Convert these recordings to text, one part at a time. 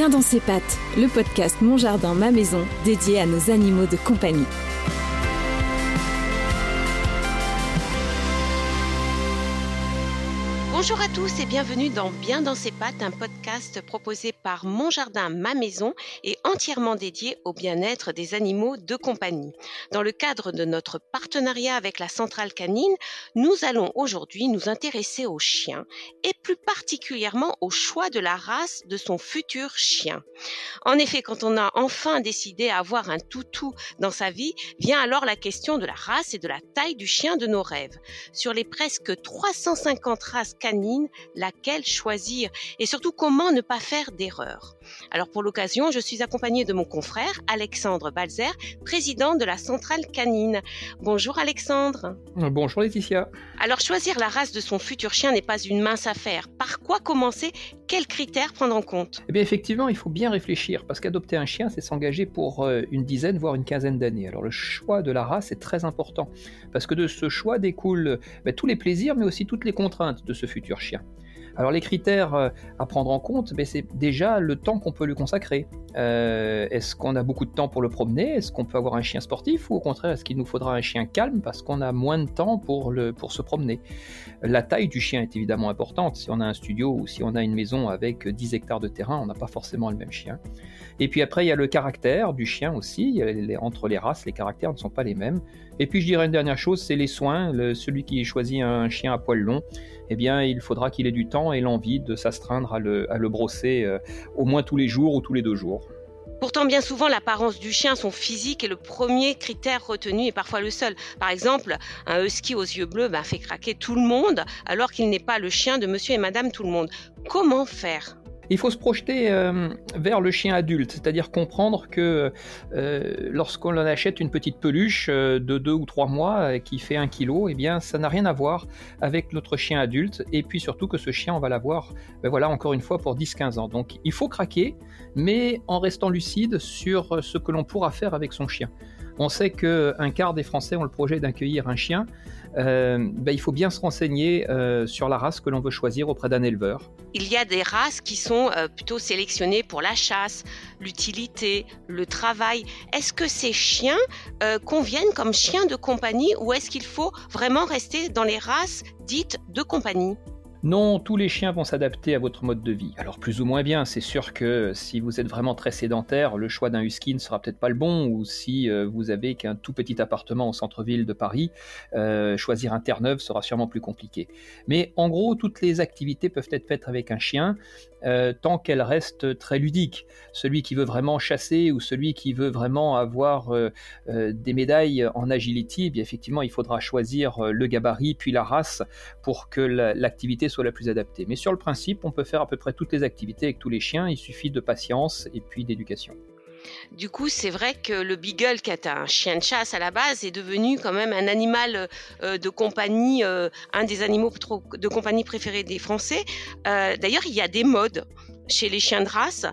Bien dans ses pattes, le podcast Mon Jardin, ma maison, dédié à nos animaux de compagnie. Bonjour à tous et bienvenue dans Bien dans ses pattes, un podcast proposé par Mon Jardin, ma maison et entièrement dédié au bien-être des animaux de compagnie. Dans le cadre de notre partenariat avec la centrale canine, nous allons aujourd'hui nous intéresser aux chiens et plus particulièrement au choix de la race de son futur chien. En effet, quand on a enfin décidé à avoir un toutou dans sa vie, vient alors la question de la race et de la taille du chien de nos rêves. Sur les presque 350 races canines laquelle choisir et surtout comment ne pas faire d'erreur. Alors pour l'occasion, je suis accompagnée de mon confrère Alexandre Balzer, président de la centrale canine. Bonjour Alexandre. Euh, bonjour Laetitia. Alors choisir la race de son futur chien n'est pas une mince affaire. Par quoi commencer? Quels critères prendre en compte? Eh bien effectivement, il faut bien réfléchir parce qu'adopter un chien, c'est s'engager pour euh, une dizaine, voire une quinzaine d'années. Alors le choix de la race est très important parce que de ce choix découlent ben, tous les plaisirs mais aussi toutes les contraintes de ce futur chien. Alors les critères euh, à prendre en compte, ben, c'est déjà le temps qu'on peut lui consacrer. Euh, est-ce qu'on a beaucoup de temps pour le promener? Est-ce qu'on peut avoir un chien sportif? Ou au contraire, est-ce qu'il nous faudra un chien calme parce qu'on a moins de temps pour, le, pour se promener? La taille du chien est évidemment importante. Si on a un studio ou si on a une maison avec 10 hectares de terrain, on n'a pas forcément le même chien. Et puis après, il y a le caractère du chien aussi. entre les races, les caractères ne sont pas les mêmes. Et puis je dirais une dernière chose, c'est les soins. celui qui choisit un chien à poil long, eh bien, il faudra qu'il ait du temps et l'envie de s'astreindre à le, brosser euh, au moins tous les jours ou tous les deux jours. Pourtant, bien souvent, l'apparence du chien, son physique est le premier critère retenu et parfois le seul. Par exemple, un husky aux yeux bleus bah, fait craquer tout le monde alors qu'il n'est pas le chien de monsieur et madame tout le monde. Comment faire? Il faut se projeter euh, vers le chien adulte, c'est-à-dire comprendre que euh, lorsqu'on achète une petite peluche euh, de 2 ou 3 mois qui fait 1 kg, eh bien ça n'a rien à voir avec notre chien adulte, et puis surtout que ce chien, on va l'avoir, ben voilà, encore une fois, pour 10-15 ans. Donc il faut craquer, mais en restant lucide sur ce que l'on pourra faire avec son chien. On sait qu'un quart des Français ont le projet d'accueillir un chien. Euh, ben, il faut bien se renseigner euh, sur la race que l'on veut choisir auprès d'un éleveur. Il y a des races qui sont euh, plutôt sélectionnées pour la chasse, l'utilité, le travail. Est-ce que ces chiens conviennent comme chiens de compagnie ou est-ce qu'il faut vraiment rester dans les races dites de compagnie? Non, tous les chiens vont s'adapter à votre mode de vie. Alors plus ou moins bien, c'est sûr que si vous êtes vraiment très sédentaire, le choix d'un husky ne sera peut-être pas le bon, ou si euh, vous avez qu'un tout petit appartement au centre-ville de Paris, euh, choisir un Terre-Neuve sera sûrement plus compliqué. Mais en gros, toutes les activités peuvent être faites avec un chien, euh, tant qu'elles restent très ludiques. Celui qui veut vraiment chasser ou celui qui veut vraiment avoir des médailles en agility, eh bien effectivement, il faudra choisir le gabarit puis la race pour que l'activité soit la plus adaptée. Mais sur le principe, on peut faire à peu près toutes les activités avec tous les chiens, il suffit de patience et puis d'éducation. Du coup, c'est vrai que le beagle, qui est un chien de chasse à la base, est devenu quand même un animal euh, de compagnie, euh, un des animaux de compagnie préférés des Français. Euh, d'ailleurs, il y a des modes chez les chiens de race.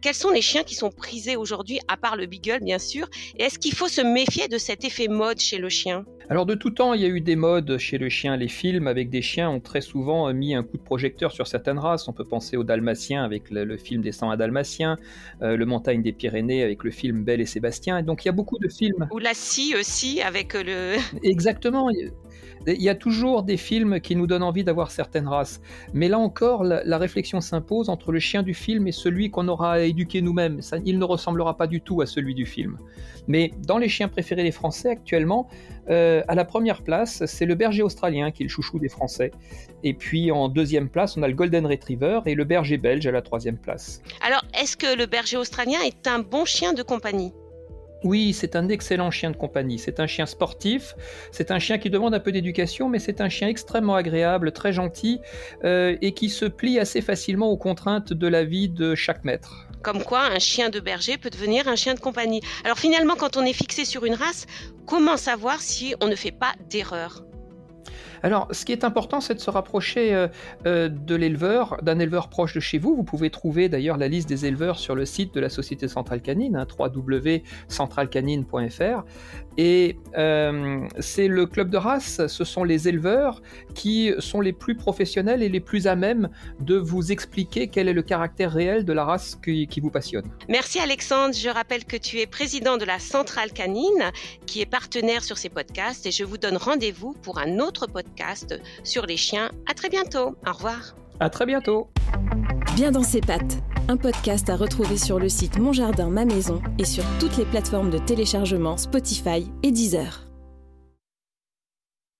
Quels sont les chiens qui sont prisés aujourd'hui, à part le beagle bien sûr? Et est-ce qu'il faut se méfier de cet effet mode chez le chien? Alors de tout temps, il y a eu des modes chez le chien. Les films avec des chiens ont très souvent mis un coup de projecteur sur certaines races. On peut penser au dalmatien avec le, film des 101 dalmatiens, euh, le montagne des Pyrénées avec le film Belle et Sébastien. donc il y a beaucoup de films. Ou la scie aussi avec le... Exactement. Il y a toujours des films qui nous donnent envie d'avoir certaines races. Mais là encore, la, réflexion s'impose entre le chien du film et celui qu'on aura à éduquer nous-mêmes. Il ne ressemblera pas du tout à celui du film. Mais dans les chiens préférés des Français actuellement, euh, à la première place, c'est le berger australien qui est le chouchou des Français. Et puis en deuxième place, on a le Golden Retriever et le berger belge à la troisième place. Alors, est-ce que le berger australien est un bon chien de compagnie? Oui, c'est un excellent chien de compagnie. C'est un chien sportif, c'est un chien qui demande un peu d'éducation, mais c'est un chien extrêmement agréable, très gentil, euh, et qui se plie assez facilement aux contraintes de la vie de chaque maître. Comme quoi, un chien de berger peut devenir un chien de compagnie. Alors finalement, quand on est fixé sur une race, comment savoir si on ne fait pas d'erreur? Alors, ce qui est important, c'est de se rapprocher euh, euh, de l'éleveur, d'un éleveur proche de chez vous. Vous pouvez trouver d'ailleurs la liste des éleveurs sur le site de la Société Centrale Canine, hein. Et euh, c'est le club de race, ce sont les éleveurs qui sont les plus professionnels et les plus à même de vous expliquer quel est le caractère réel de la race qui, vous passionne. Merci Alexandre. Je rappelle que tu es président de la Centrale Canine, qui est partenaire sur ces podcasts, et je vous donne rendez-vous pour un autre podcast sur les chiens. À très bientôt. Au revoir. À très bientôt. Bien dans ses pattes, un podcast à retrouver sur le site Mon Jardin, ma maison et sur toutes les plateformes de téléchargement Spotify et Deezer.